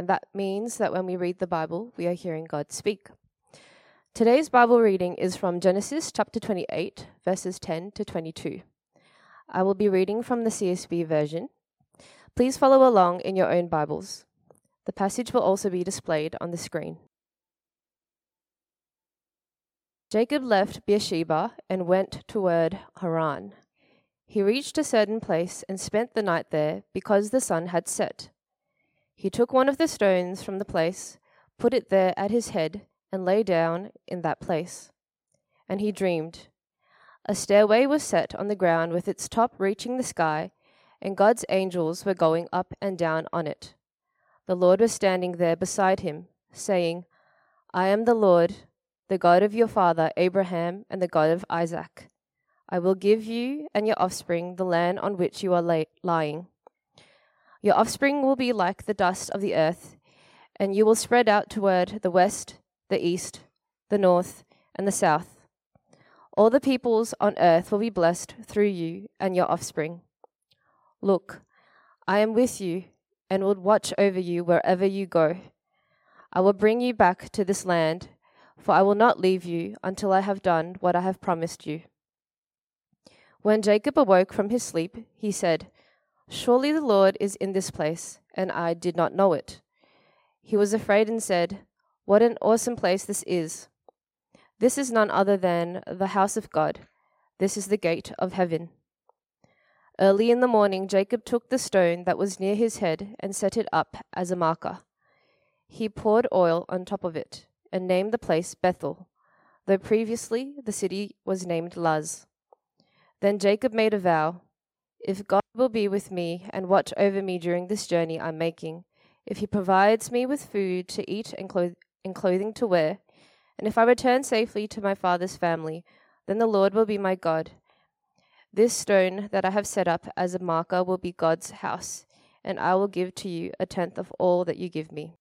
and that means that when we read the Bible, we are hearing God speak. Today's Bible reading is from Genesis chapter 28, verses 10 to 22. I will be reading from the CSB version. Please follow along in your own Bibles. The passage will also be displayed on the screen. Jacob left Beersheba and went toward Haran. He reached a certain place and spent the night there because the sun had set. He took one of the stones from the place, put it there at his head, and lay down in that place. And he dreamed. A stairway was set on the ground with its top reaching the sky, and God's angels were going up and down on it. The Lord was standing there beside him, saying, I am the Lord, the God of your father Abraham and the God of Isaac. I will give you and your offspring the land on which you are lying. Your offspring will be like the dust of the earth, and you will spread out toward the west, the east, the north, and the south. All the peoples on earth will be blessed through you and your offspring. Look, I am with you and will watch over you wherever you go. I will bring you back to this land, for I will not leave you until I have done what I have promised you. When Jacob awoke from his sleep, he said, Surely the Lord is in this place, and I did not know it. He was afraid and said, What an awesome place this is! This is none other than the house of God. This is the gate of heaven. Early in the morning, Jacob took the stone that was near his head and set it up as a marker. He poured oil on top of it and named the place Bethel, though previously the city was named Luz. Then Jacob made a vow if God will be with me and watch over me during this journey I'm making, if He provides me with food to eat and, cloth- and clothing to wear, and if I return safely to my father's family, then the Lord will be my God. This stone that I have set up as a marker will be God's house, and I will give to you a tenth of all that you give me.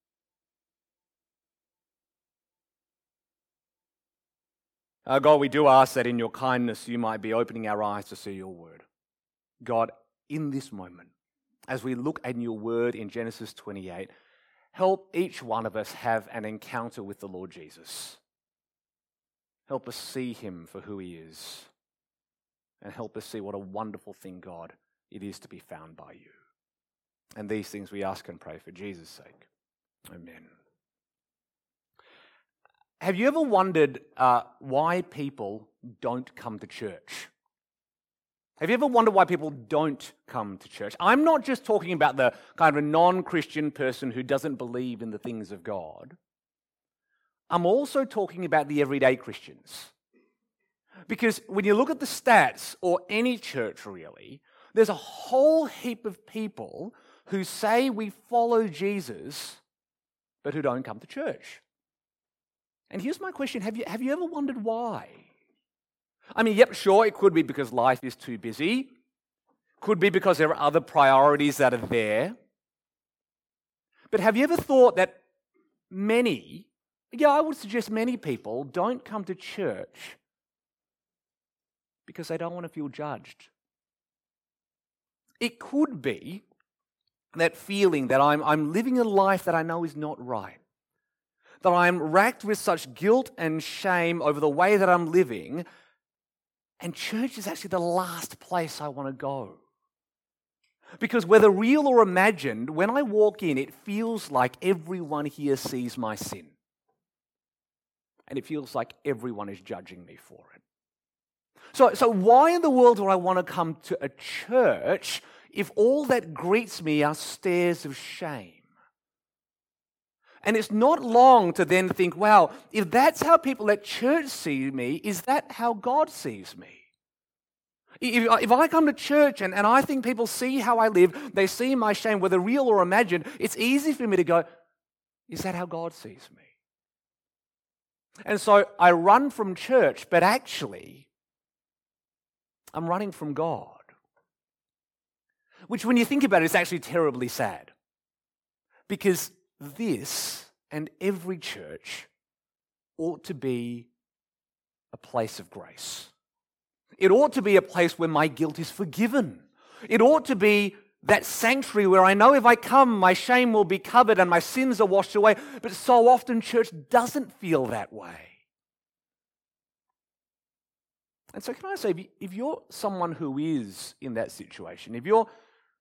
Uh, God, we do ask that in your kindness you might be opening our eyes to see your word. God, in this moment, as we look at your word in Genesis 28, help each one of us have an encounter with the Lord Jesus. Help us see him for who he is. And help us see what a wonderful thing, God, it is to be found by you. And these things we ask and pray for Jesus' sake. Amen. Have you ever wondered uh, why people don't come to church? Have you ever wondered why people don't come to church? I'm not just talking about the kind of a non Christian person who doesn't believe in the things of God. I'm also talking about the everyday Christians. Because when you look at the stats, or any church really, there's a whole heap of people who say we follow Jesus, but who don't come to church. And here's my question Have you, have you ever wondered why? I mean, yep, sure, it could be because life is too busy. Could be because there are other priorities that are there. But have you ever thought that many, yeah, I would suggest many people don't come to church because they don't want to feel judged? It could be that feeling that I'm, I'm living a life that I know is not right, that I'm racked with such guilt and shame over the way that I'm living and church is actually the last place I want to go. Because whether real or imagined, when I walk in, it feels like everyone here sees my sin. And it feels like everyone is judging me for it. So, so why in the world would I want to come to a church if all that greets me are stares of shame? And it's not long to then think, wow, if that's how people at church see me, is that how God sees me? If, if I come to church and, and I think people see how I live, they see my shame, whether real or imagined, it's easy for me to go, is that how God sees me? And so I run from church, but actually, I'm running from God. Which, when you think about it, is actually terribly sad. Because this and every church ought to be a place of grace. It ought to be a place where my guilt is forgiven. It ought to be that sanctuary where I know if I come, my shame will be covered and my sins are washed away. But so often, church doesn't feel that way. And so, can I say, if you're someone who is in that situation, if you're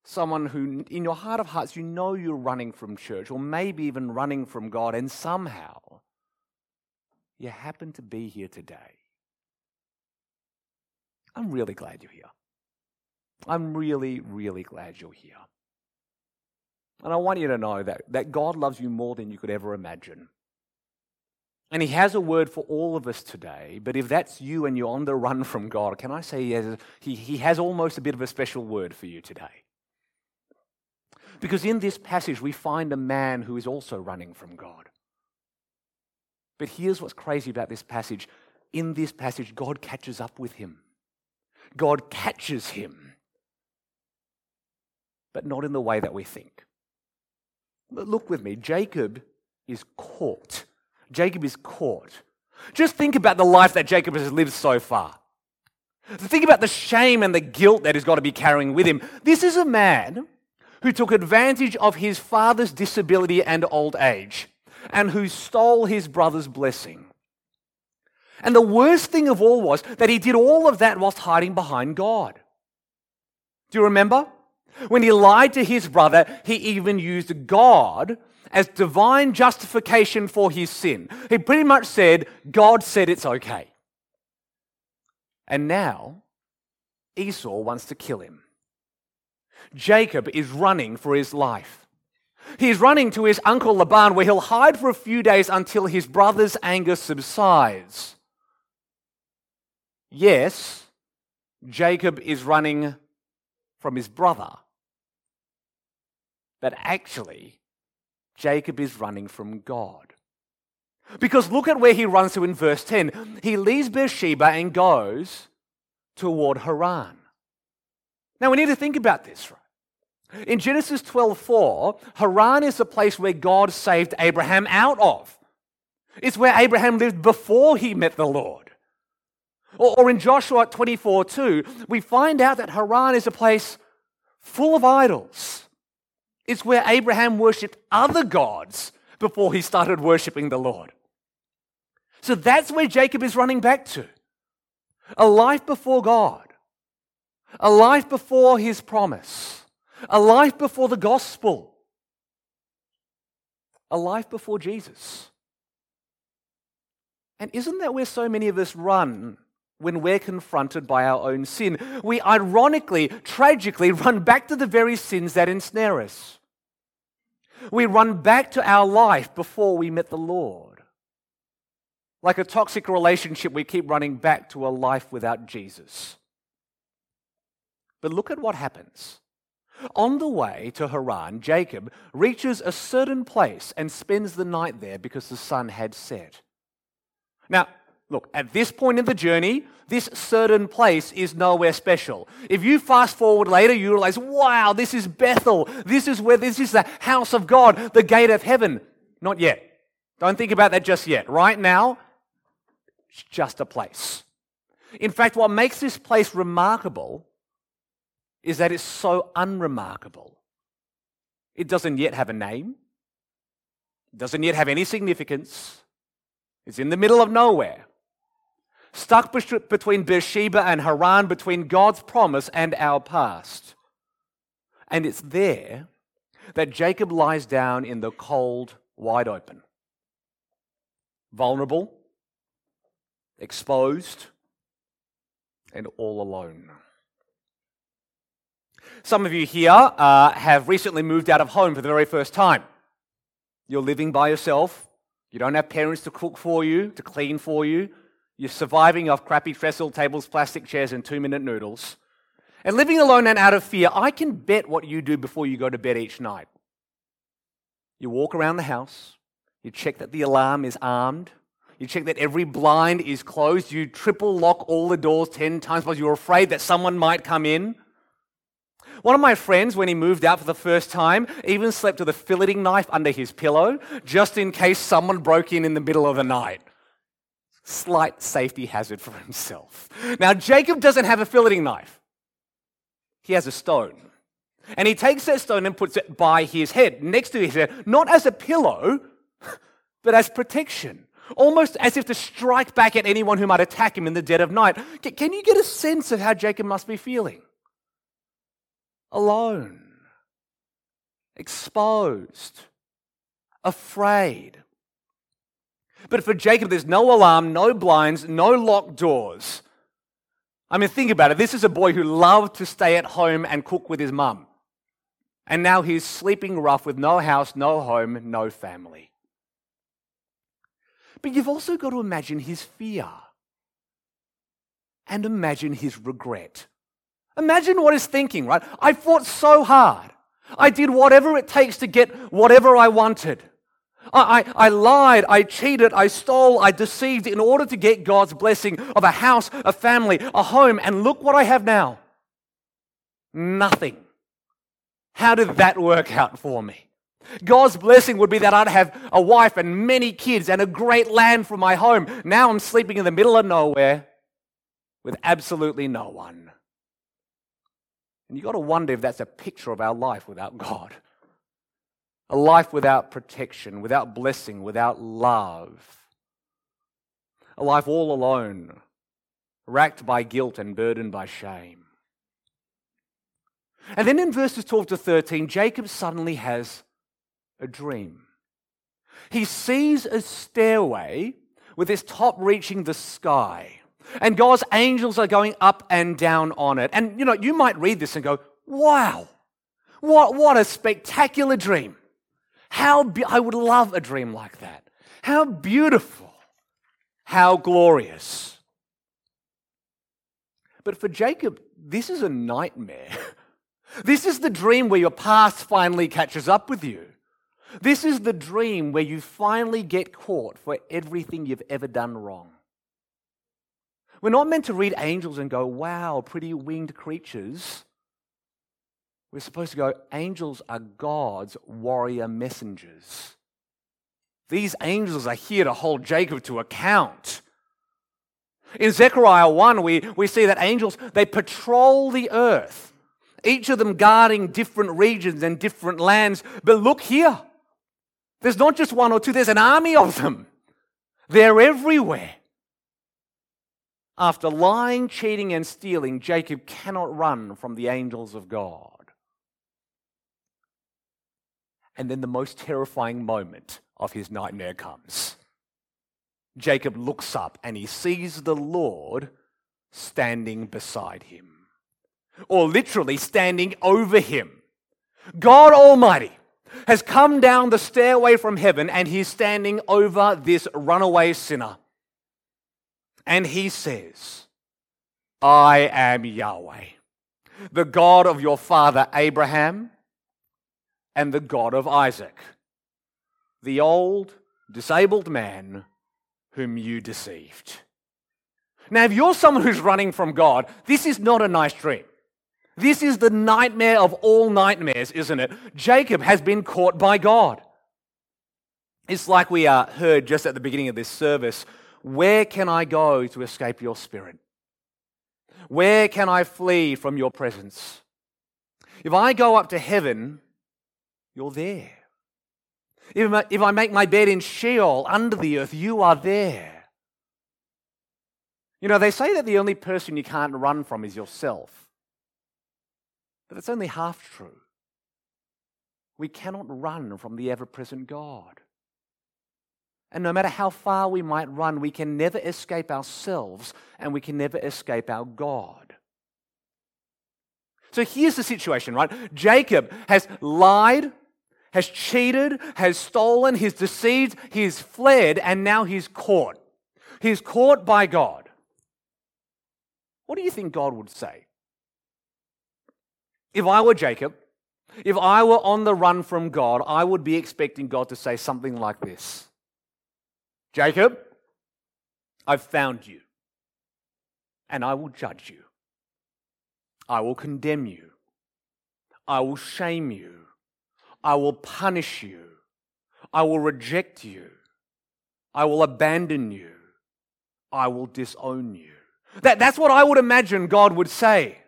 someone who, in your heart of hearts, you know you're running from church, or maybe even running from God, and somehow you happen to be here today, I'm really glad you're here. I'm really, really glad you're here. And I want you to know that, that God loves you more than you could ever imagine. And He has a word for all of us today. But if that's you and you're on the run from God, can I say He has, he, he has almost a bit of a special word for you today? Because in this passage, we find a man who is also running from God. But here's what's crazy about this passage. In this passage, God catches up with him. God catches him, but not in the way that we think. But look with me. Jacob is caught. Jacob is caught. Just think about the life that Jacob has lived so far. Think about the shame and the guilt that he's got to be carrying with him. This is a man who took advantage of his father's disability and old age and who stole his brother's blessing. And the worst thing of all was that he did all of that whilst hiding behind God. Do you remember? When he lied to his brother, he even used God as divine justification for his sin. He pretty much said, God said it's okay. And now, Esau wants to kill him. Jacob is running for his life. He's running to his uncle Laban, where he'll hide for a few days until his brother's anger subsides. Yes, Jacob is running from his brother. But actually, Jacob is running from God. Because look at where he runs to in verse 10. He leaves Beersheba and goes toward Haran. Now we need to think about this, right? In Genesis 12:4, Haran is the place where God saved Abraham out of. It's where Abraham lived before he met the Lord. Or, or in Joshua 24 2, we find out that Haran is a place full of idols. It's where Abraham worshipped other gods before he started worshipping the Lord. So that's where Jacob is running back to. A life before God, a life before his promise, a life before the gospel, a life before Jesus. And isn't that where so many of us run when we're confronted by our own sin. We ironically, tragically run back to the very sins that ensnare us. We run back to our life before we met the Lord. Like a toxic relationship, we keep running back to a life without Jesus. But look at what happens. On the way to Haran, Jacob reaches a certain place and spends the night there because the sun had set. Now, Look, at this point in the journey, this certain place is nowhere special. If you fast forward later, you realize, wow, this is Bethel. This is where this is the house of God, the gate of heaven. Not yet. Don't think about that just yet. Right now, it's just a place. In fact, what makes this place remarkable is that it's so unremarkable. It doesn't yet have a name, it doesn't yet have any significance. It's in the middle of nowhere stuck between Beersheba and Haran, between God's promise and our past. And it's there that Jacob lies down in the cold, wide open. Vulnerable, exposed, and all alone. Some of you here uh, have recently moved out of home for the very first time. You're living by yourself. You don't have parents to cook for you, to clean for you. You're surviving off crappy trestle tables, plastic chairs, and two minute noodles. And living alone and out of fear, I can bet what you do before you go to bed each night. You walk around the house, you check that the alarm is armed, You check that every blind is closed. You triple lock all the doors 10 times because you're afraid that someone might come in. One of my friends, when he moved out for the first time, even slept with a filleting knife under his pillow just in case someone broke in in the middle of the night. Slight safety hazard for himself. Now, Jacob doesn't have a filleting knife, he has a stone. And he takes that stone and puts it by his head, next to his head, not as a pillow, but as protection. Almost as if to strike back at anyone who might attack him in the dead of night. Can you get a sense of how Jacob must be feeling? Alone, exposed, afraid. But for Jacob, there's no alarm, no blinds, no locked doors. I mean, think about it. This is a boy who loved to stay at home and cook with his mum. And now he's sleeping rough with no house, no home, no family. But you've also got to imagine his fear and imagine his regret. Imagine what he's thinking, right? I fought so hard. I did whatever it takes to get whatever I wanted. I, I, I, lied, I cheated, I stole, I deceived in order to get God's blessing of a house, a family, a home, and look what I have now. Nothing. How did that work out for me? God's blessing would be that I'd have a wife and many kids and a great land for my home. Now I'm sleeping in the middle of nowhere with absolutely no one. And you've got to wonder if that's a picture of our life without God. A life without protection, without blessing, without love. A life all alone, racked by guilt and burdened by shame. And then in verses 12 to 13, Jacob suddenly has a dream. He sees a stairway with its top reaching the sky, and God's angels are going up and down on it. And you know, you might read this and go, wow, what, what a spectacular dream. How be- I would love a dream like that. How beautiful. How glorious. But for Jacob, this is a nightmare. This is the dream where your past finally catches up with you. This is the dream where you finally get caught for everything you've ever done wrong. We're not meant to read angels and go, wow, pretty winged creatures. We're supposed to go, angels are God's warrior messengers. These angels are here to hold Jacob to account. In Zechariah 1, we, we see that angels, they patrol the earth each of them guarding different regions and different lands. But look here. There's not just one or two, there's an army of them. They're everywhere. After lying, cheating, and stealing, Jacob cannot run from the angels of God. And then the most terrifying moment of his nightmare comes. Jacob looks up and he sees the Lord standing beside him or literally standing over him. God Almighty has come down the stairway from heaven and he's standing over this runaway sinner. And he says, I am Yahweh, the God of your father Abraham and the God of Isaac, the old, disabled man whom you deceived. Now, if you're someone who's running from God, this is not a nice dream. This is the nightmare of all nightmares, isn't it? Jacob has been caught by God. It's like we uh, heard just at the beginning of this service Where can I go to escape your spirit? Where can I flee from your presence? If I go up to heaven, you're there. If I make my bed in Sheol under the earth, you are there. You know, they say that the only person you can't run from is yourself. But it's only half true. We cannot run from the ever present God. And no matter how far we might run, we can never escape ourselves and we can never escape our God. So here's the situation, right? Jacob has lied, has cheated, has stolen, he's deceived, he's fled, and now he's caught. He's caught by God. What do you think God would say? If I were Jacob, if I were on the run from God, I would be expecting God to say something like this Jacob, I've found you, and I will judge you. I will condemn you. I will shame you. I will punish you. I will reject you. I will abandon you. I will disown you. That, that's what I would imagine God would say.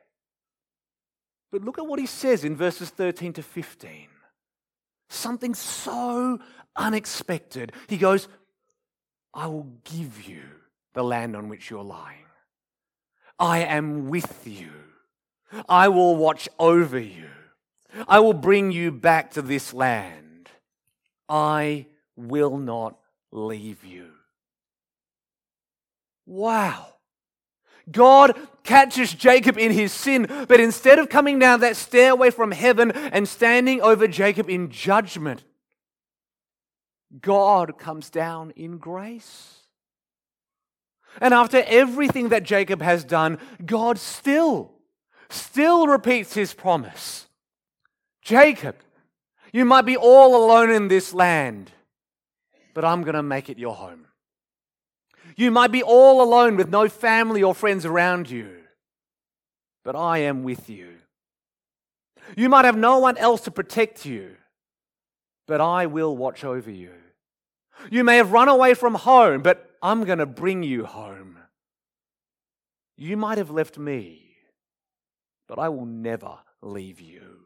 But look at what he says in verses 13 to 15. Something so unexpected. He goes, I will give you the land on which you're lying. I am with you. I will watch over you. I will bring you back to this land. I will not leave you. Wow. God catches Jacob in his sin, but instead of coming down that stairway from heaven and standing over Jacob in judgment, God comes down in grace. And after everything that Jacob has done, God still, still repeats his promise. Jacob, you might be all alone in this land, but I'm going to make it your home. You might be all alone with no family or friends around you, but I am with you. You might have no one else to protect you, but I will watch over you. You may have run away from home, but I'm going to bring you home. You might have left me, but I will never leave you.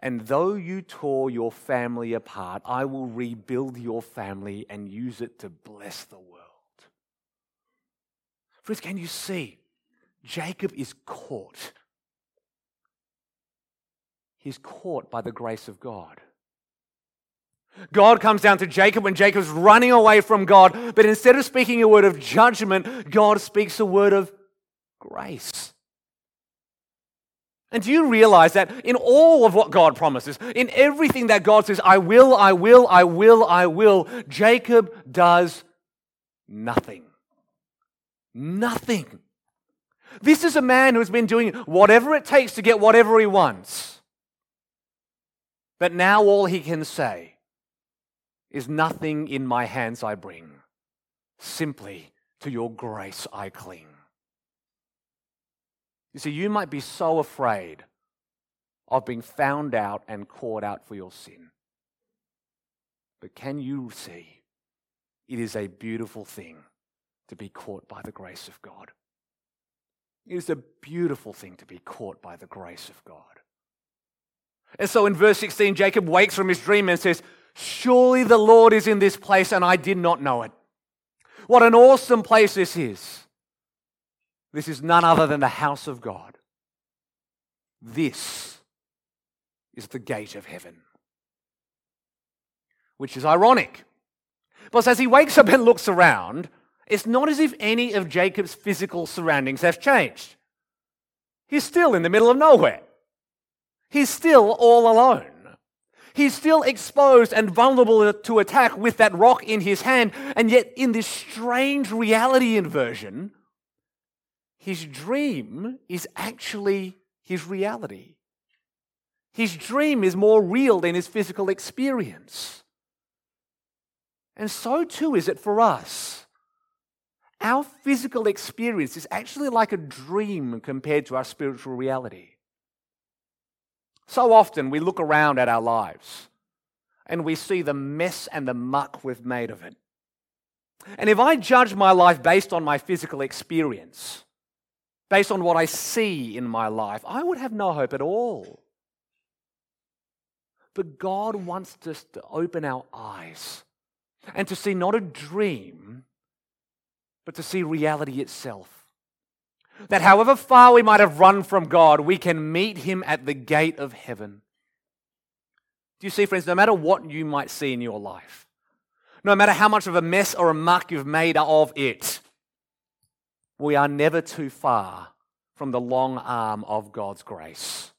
And though you tore your family apart, I will rebuild your family and use it to bless the world. Friends, can you see? Jacob is caught. He's caught by the grace of God. God comes down to Jacob when Jacob's running away from God, but instead of speaking a word of judgment, God speaks a word of grace. And do you realize that in all of what God promises, in everything that God says, I will, I will, I will, I will, Jacob does nothing. Nothing. This is a man who's been doing whatever it takes to get whatever he wants. But now all he can say is, Nothing in my hands I bring, simply to your grace I cling. You see, you might be so afraid of being found out and caught out for your sin. But can you see it is a beautiful thing to be caught by the grace of God. It is a beautiful thing to be caught by the grace of God. And so in verse 16, Jacob wakes from his dream and says, Surely the Lord is in this place, and I did not know it. What an awesome place this is. This is none other than the house of God. This is the gate of heaven. Which is ironic. Because as he wakes up and looks around, it's not as if any of Jacob's physical surroundings have changed. He's still in the middle of nowhere. He's still all alone. He's still exposed and vulnerable to attack with that rock in his hand. And yet, in this strange reality inversion, his dream is actually his reality. His dream is more real than his physical experience. And so too is it for us. Our physical experience is actually like a dream compared to our spiritual reality. So often we look around at our lives and we see the mess and the muck we've made of it. And if I judge my life based on my physical experience, based on what I see in my life, I would have no hope at all. But God wants us to open our eyes and to see not a dream, but to see reality itself. That however far we might have run from God, we can meet Him at the gate of heaven. Do you see, friends, no matter what you might see in your life, no matter how much of a mess or a muck you've made of it, we are never too far from the long arm of God's grace.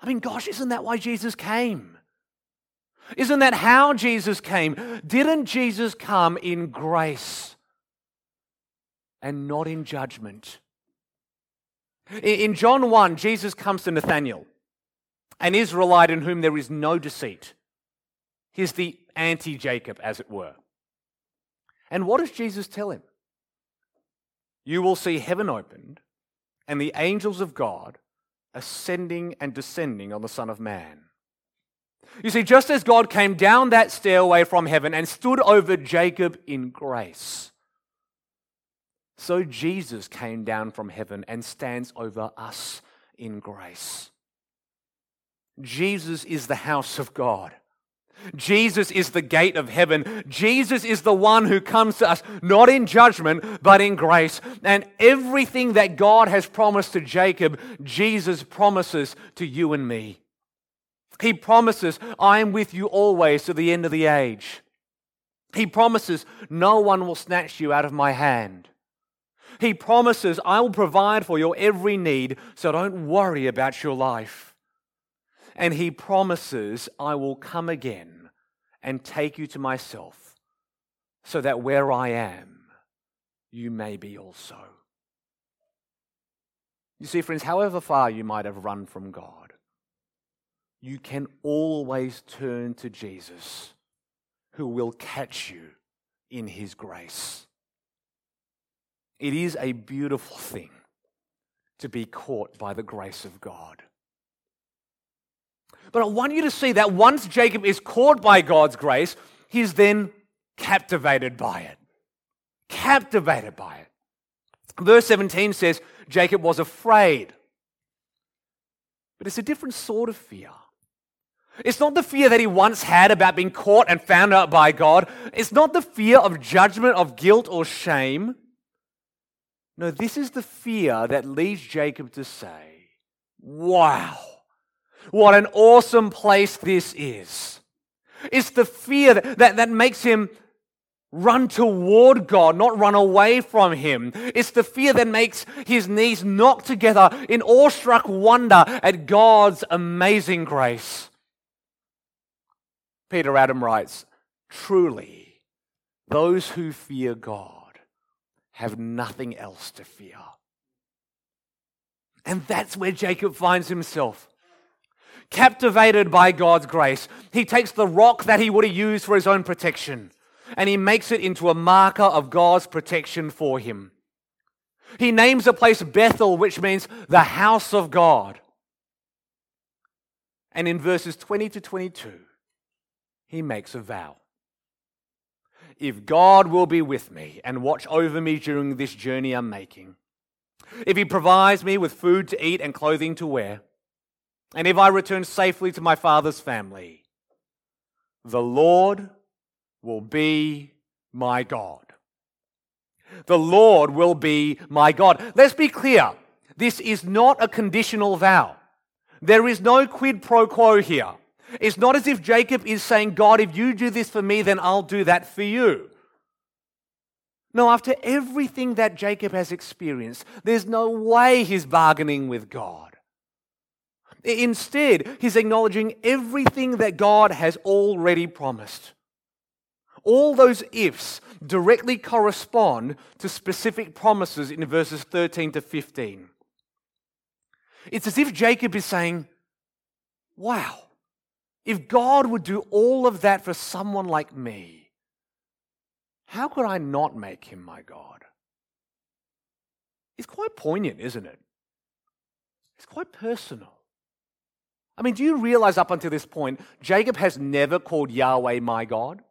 I mean, gosh, isn't that why Jesus came? Isn't that how Jesus came? Didn't Jesus come in grace and not in judgment? In John 1, Jesus comes to Nathanael, an Israelite in whom there is no deceit. He's the anti Jacob, as it were. And what does Jesus tell him? You will see heaven opened and the angels of God ascending and descending on the Son of Man. You see, just as God came down that stairway from heaven and stood over Jacob in grace, so Jesus came down from heaven and stands over us in grace. Jesus is the house of God. Jesus is the gate of heaven. Jesus is the one who comes to us not in judgment, but in grace. And everything that God has promised to Jacob, Jesus promises to you and me. He promises, I am with you always to the end of the age. He promises, no one will snatch you out of my hand. He promises, I will provide for your every need, so don't worry about your life. And He promises, I will come again and take you to myself, so that where I am, you may be also. You see, friends, however far you might have run from God, you can always turn to Jesus, who will catch you in His grace. It is a beautiful thing to be caught by the grace of God. But I want you to see that once Jacob is caught by God's grace, he's then captivated by it. Captivated by it. Verse 17 says Jacob was afraid. But it's a different sort of fear. It's not the fear that he once had about being caught and found out by God. It's not the fear of judgment, of guilt, or shame. No, this is the fear that leads Jacob to say, Wow, what an awesome place this is. It's the fear that, that, that makes him run toward God, not run away from Him. It's the fear that makes his knees knock together in awestruck wonder at God's amazing grace. Peter Adam writes, Truly, those who fear God have nothing else to fear. And that's where Jacob finds himself. Captivated by God's grace, he takes the rock that he would have used for his own protection and he makes it into a marker of God's protection for him. He names the place Bethel, which means the house of God. And in verses 20 to 22, he makes a vow. If God will be with me and watch over me during this journey I'm making, if He provides me with food to eat and clothing to wear, and if I return safely to my father's family, the Lord will be my God. The Lord will be my God. Let's be clear. This is not a conditional vow. There is no quid pro quo here. It's not as if Jacob is saying, God, if you do this for me, then I'll do that for you. No, after everything that Jacob has experienced, there's no way he's bargaining with God. Instead, he's acknowledging everything that God has already promised. All those ifs directly correspond to specific promises in verses 13 to 15. It's as if Jacob is saying, Wow, if God would do all of that for someone like me, how could I not make him my God? It's quite poignant, isn't it? It's quite personal. I mean, do you realize up until this point, Jacob has never called Yahweh my God?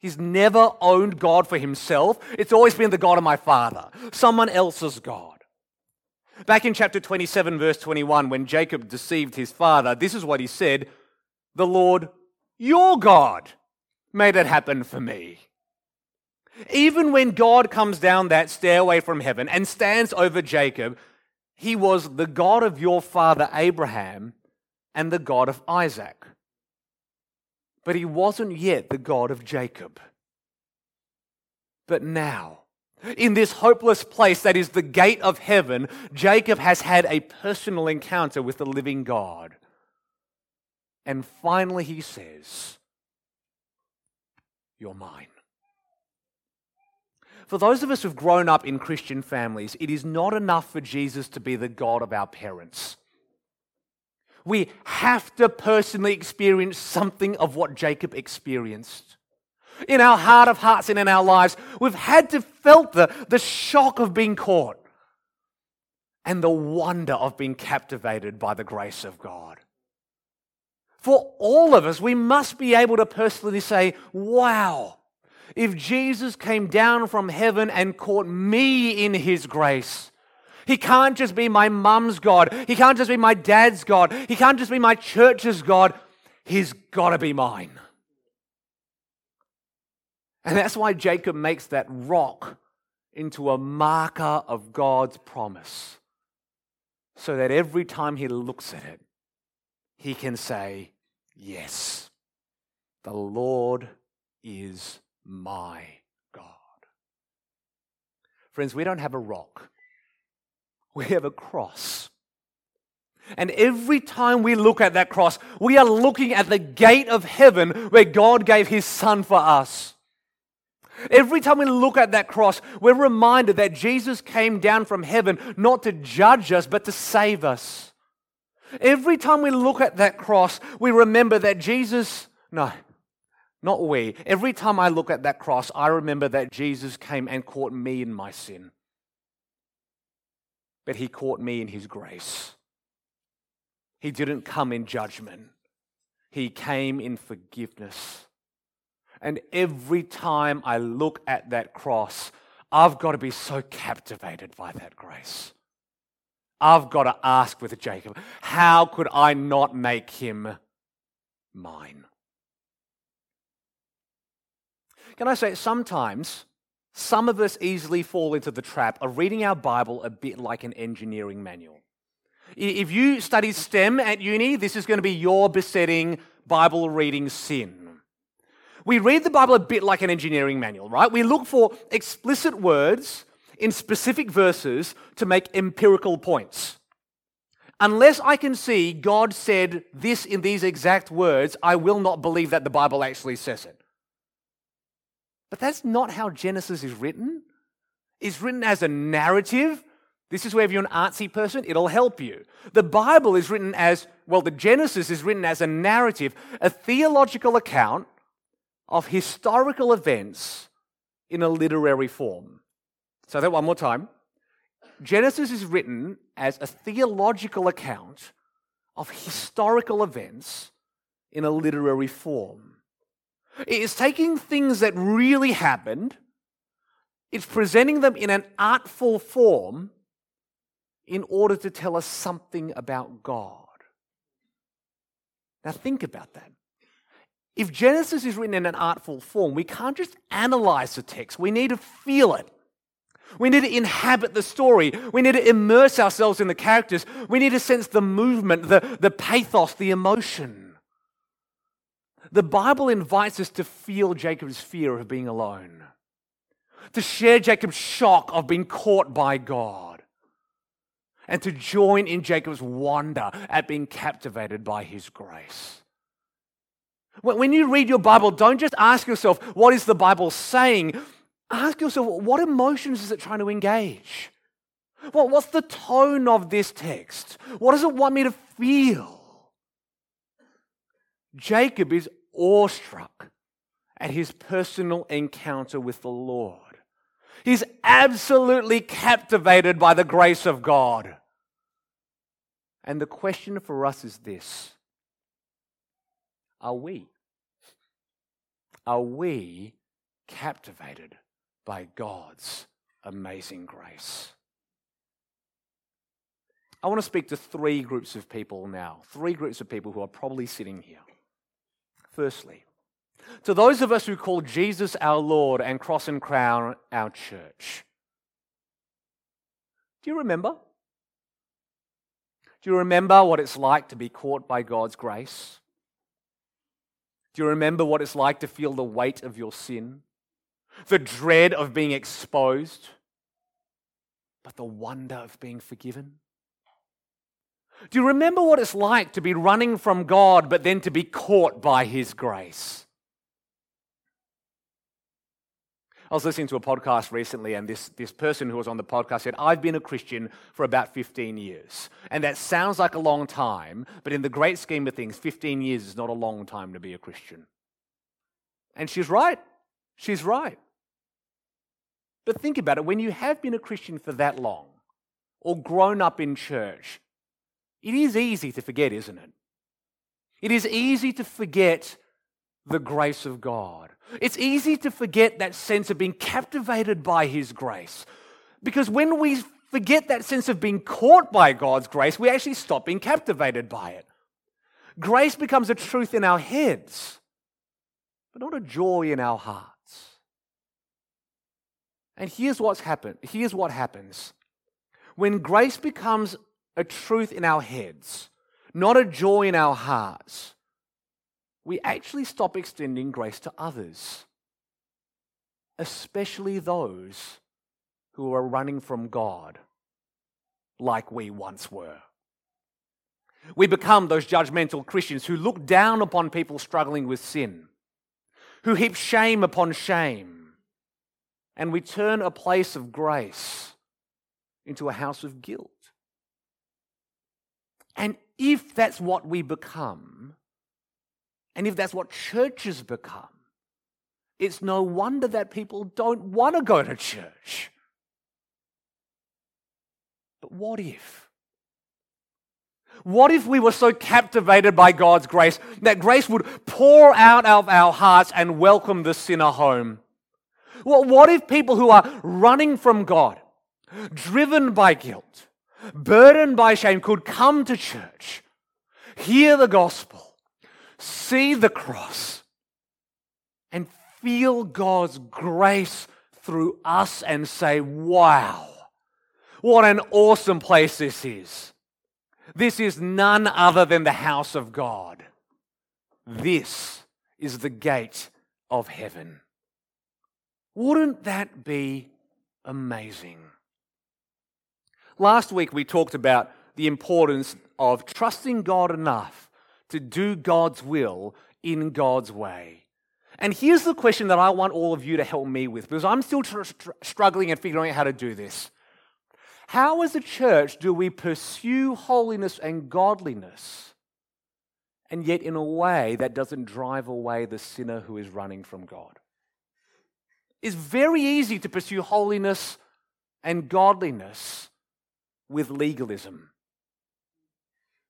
He's never owned God for himself. It's always been the God of my father, someone else's God. Back in chapter 27, verse 21, when Jacob deceived his father, this is what he said the Lord your God made it happen for me. Even when God comes down that stairway from heaven and stands over Jacob, he was the God of your father Abraham and the God of Isaac. But he wasn't yet the God of Jacob. But now, in this hopeless place that is the gate of heaven, Jacob has had a personal encounter with the living God. And finally, he says, You're mine. For those of us who've grown up in Christian families, it is not enough for Jesus to be the God of our parents. We have to personally experience something of what Jacob experienced. in our heart of hearts and in our lives, we've had to felt the, the shock of being caught and the wonder of being captivated by the grace of God. For all of us, we must be able to personally say, wow, if Jesus came down from heaven and caught me in his grace, he can't just be my mum's God. He can't just be my dad's God. He can't just be my church's God. He's got to be mine. And that's why Jacob makes that rock into a marker of God's promise. So that every time he looks at it, he can say, Yes, the Lord is my God. Friends, we don't have a rock, we have a cross. And every time we look at that cross, we are looking at the gate of heaven where God gave his son for us. Every time we look at that cross, we're reminded that Jesus came down from heaven not to judge us, but to save us. Every time we look at that cross, we remember that Jesus, no, not we. Every time I look at that cross, I remember that Jesus came and caught me in my sin. But he caught me in his grace. He didn't come in judgment, he came in forgiveness. And every time I look at that cross, I've got to be so captivated by that grace. I've got to ask with Jacob, how could I not make him mine? Can I say, sometimes some of us easily fall into the trap of reading our Bible a bit like an engineering manual. If you study STEM at uni, this is going to be your besetting Bible reading sin. We read the Bible a bit like an engineering manual, right? We look for explicit words in specific verses to make empirical points. Unless I can see God said this in these exact words, I will not believe that the Bible actually says it. But that's not how Genesis is written. It's written as a narrative. This is where if you're an artsy person, it'll help you. The Bible is written as, well, the Genesis is written as a narrative, a theological account of historical events in a literary form. So that one more time. Genesis is written as a theological account of historical events in a literary form. It's taking things that really happened, it's presenting them in an artful form in order to tell us something about God. Now, think about that. If Genesis is written in an artful form, we can't just analyze the text, we need to feel it. We need to inhabit the story. We need to immerse ourselves in the characters. We need to sense the movement, the, the pathos, the emotion. The Bible invites us to feel Jacob's fear of being alone, to share Jacob's shock of being caught by God, and to join in Jacob's wonder at being captivated by his grace. When you read your Bible, don't just ask yourself, what is the Bible saying? Ask yourself, what emotions is it trying to engage? Well, what's the tone of this text? What does it want me to feel? Jacob is awestruck at his personal encounter with the Lord. He's absolutely captivated by the grace of God. And the question for us is this are we? Are we captivated by God's amazing grace? I want to speak to three groups of people now, three groups of people who are probably sitting here. Firstly, to those of us who call Jesus our Lord and Cross and Crown our church. Do you remember? Do you remember what it's like to be caught by God's grace? Do you remember what it's like to feel the weight of your sin? The dread of being exposed, but the wonder of being forgiven? Do you remember what it's like to be running from God, but then to be caught by His grace? I was listening to a podcast recently, and this, this person who was on the podcast said, I've been a Christian for about 15 years. And that sounds like a long time, but in the great scheme of things, 15 years is not a long time to be a Christian. And she's right. She's right. But think about it when you have been a Christian for that long or grown up in church, it is easy to forget, isn't it? It is easy to forget the grace of God. It's easy to forget that sense of being captivated by His grace. Because when we forget that sense of being caught by God's grace, we actually stop being captivated by it. Grace becomes a truth in our heads, but not a joy in our hearts. And here's what's happened. Here's what happens. When grace becomes a truth in our heads, not a joy in our hearts, we actually stop extending grace to others, especially those who are running from God like we once were. We become those judgmental Christians who look down upon people struggling with sin, who heap shame upon shame, and we turn a place of grace into a house of guilt. And if that's what we become, and if that's what churches become, it's no wonder that people don't want to go to church. But what if? What if we were so captivated by God's grace that grace would pour out of our hearts and welcome the sinner home? Well, what if people who are running from God, driven by guilt, burdened by shame, could come to church, hear the gospel, see the cross, and feel God's grace through us and say, wow, what an awesome place this is. This is none other than the house of God. This is the gate of heaven. Wouldn't that be amazing? Last week we talked about the importance of trusting God enough to do God's will in God's way. And here's the question that I want all of you to help me with because I'm still tr- tr- struggling and figuring out how to do this. How, as a church, do we pursue holiness and godliness, and yet in a way that doesn't drive away the sinner who is running from God? It's very easy to pursue holiness and godliness with legalism.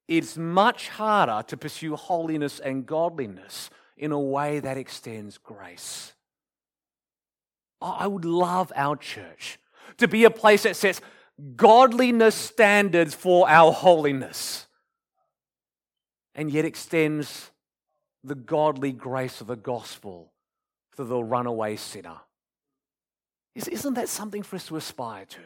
It's much harder to pursue holiness and godliness in a way that extends grace. I would love our church to be a place that sets godliness standards for our holiness and yet extends the godly grace of the gospel to the runaway sinner. Isn't that something for us to aspire to?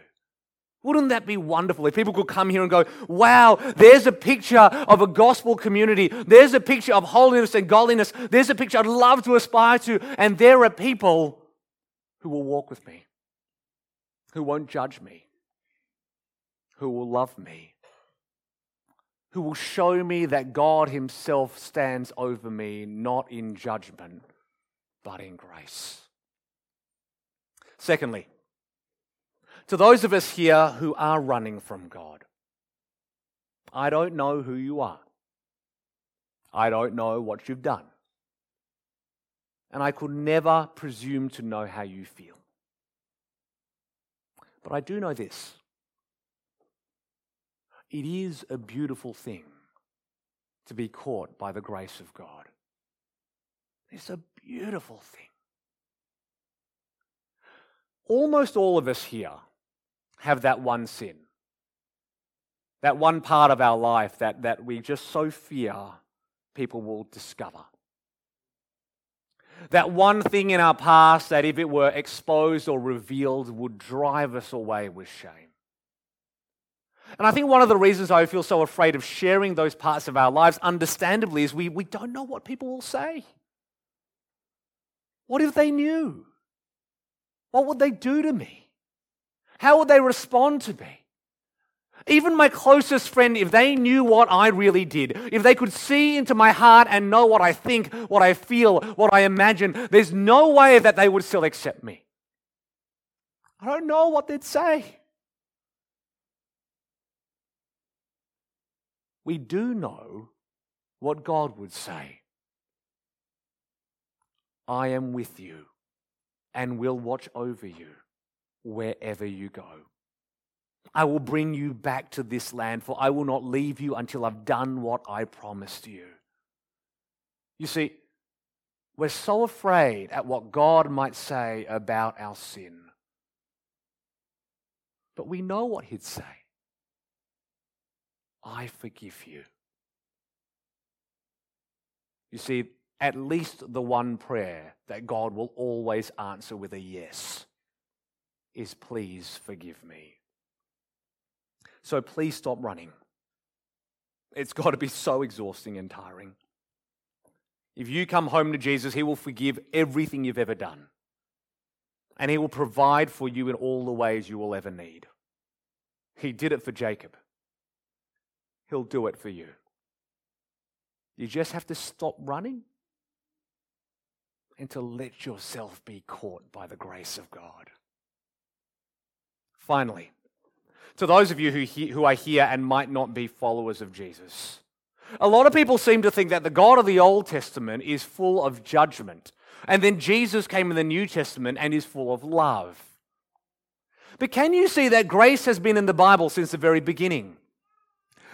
Wouldn't that be wonderful if people could come here and go, wow, there's a picture of a gospel community. There's a picture of holiness and godliness. There's a picture I'd love to aspire to. And there are people who will walk with me, who won't judge me, who will love me, who will show me that God Himself stands over me, not in judgment, but in grace. Secondly, to those of us here who are running from God, I don't know who you are. I don't know what you've done. And I could never presume to know how you feel. But I do know this it is a beautiful thing to be caught by the grace of God. It's a beautiful thing almost all of us here have that one sin, that one part of our life that, that we just so fear people will discover. That one thing in our past that, if it were exposed or revealed, would drive us away with shame. And I think one of the reasons I feel so afraid of sharing those parts of our lives, understandably, is we, we don't know what people will say. What if they knew? What would they do to me? How would they respond to me? Even my closest friend, if they knew what I really did, if they could see into my heart and know what I think, what I feel, what I imagine, there's no way that they would still accept me. I don't know what they'd say. We do know what God would say I am with you and will watch over you wherever you go. I will bring you back to this land, for I will not leave you until I've done what I promised you. You see, we're so afraid at what God might say about our sin. But we know what He'd say I forgive you. You see, at least the one prayer that God will always answer with a yes is please forgive me. So please stop running. It's got to be so exhausting and tiring. If you come home to Jesus, He will forgive everything you've ever done. And He will provide for you in all the ways you will ever need. He did it for Jacob. He'll do it for you. You just have to stop running and to let yourself be caught by the grace of God. Finally, to those of you who, he- who are here and might not be followers of Jesus, a lot of people seem to think that the God of the Old Testament is full of judgment, and then Jesus came in the New Testament and is full of love. But can you see that grace has been in the Bible since the very beginning?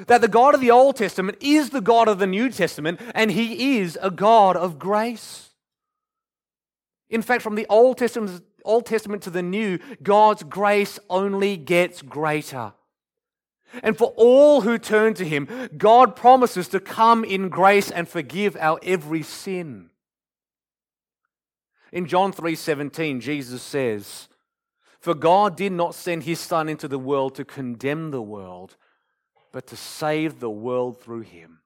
That the God of the Old Testament is the God of the New Testament, and He is a God of grace. In fact, from the Old Testament, Old Testament to the New, God's grace only gets greater. And for all who turn to Him, God promises to come in grace and forgive our every sin. In John 3:17, Jesus says, "For God did not send his son into the world to condemn the world, but to save the world through him.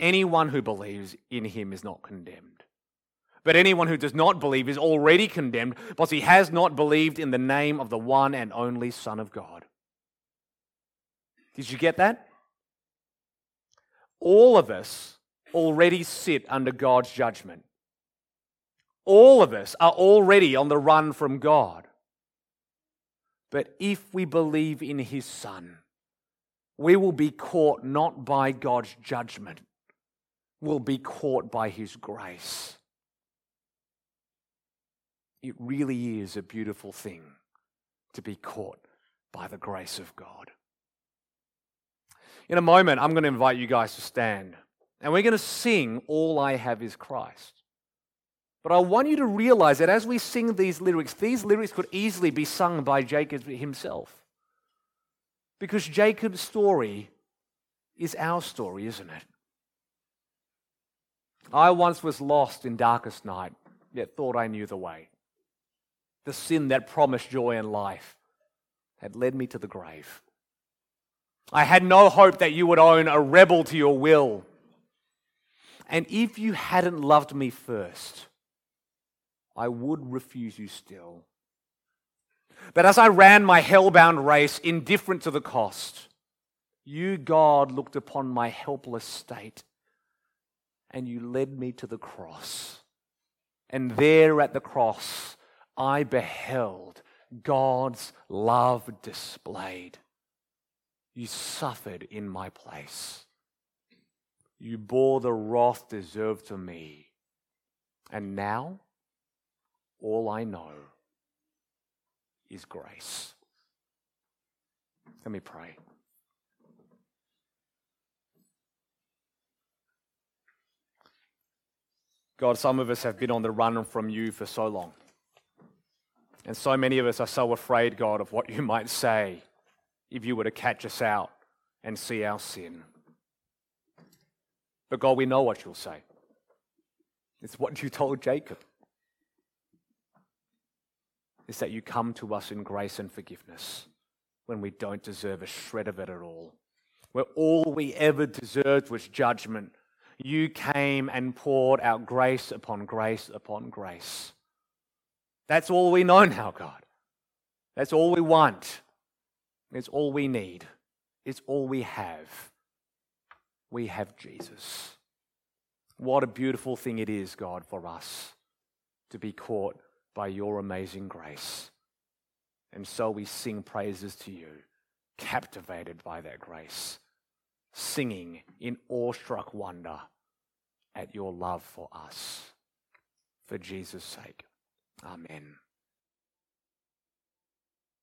Anyone who believes in him is not condemned. But anyone who does not believe is already condemned because he has not believed in the name of the one and only Son of God. Did you get that? All of us already sit under God's judgment. All of us are already on the run from God. But if we believe in his Son, we will be caught not by God's judgment, we'll be caught by his grace. It really is a beautiful thing to be caught by the grace of God. In a moment, I'm going to invite you guys to stand and we're going to sing All I Have is Christ. But I want you to realize that as we sing these lyrics, these lyrics could easily be sung by Jacob himself. Because Jacob's story is our story, isn't it? I once was lost in darkest night, yet thought I knew the way. The sin that promised joy and life had led me to the grave. I had no hope that you would own a rebel to your will. And if you hadn't loved me first, I would refuse you still. But as I ran my hell-bound race, indifferent to the cost, you, God, looked upon my helpless state and you led me to the cross. And there at the cross, I beheld God's love displayed. You suffered in my place. You bore the wrath deserved to me. And now, all I know is grace. Let me pray. God, some of us have been on the run from you for so long. And so many of us are so afraid, God, of what you might say if you were to catch us out and see our sin. But God, we know what you'll say. It's what you told Jacob. It's that you come to us in grace and forgiveness when we don't deserve a shred of it at all. Where all we ever deserved was judgment, you came and poured out grace upon grace upon grace. That's all we know now, God. That's all we want. It's all we need. It's all we have. We have Jesus. What a beautiful thing it is, God, for us to be caught by your amazing grace. And so we sing praises to you, captivated by that grace, singing in awestruck wonder at your love for us, for Jesus' sake. Amen.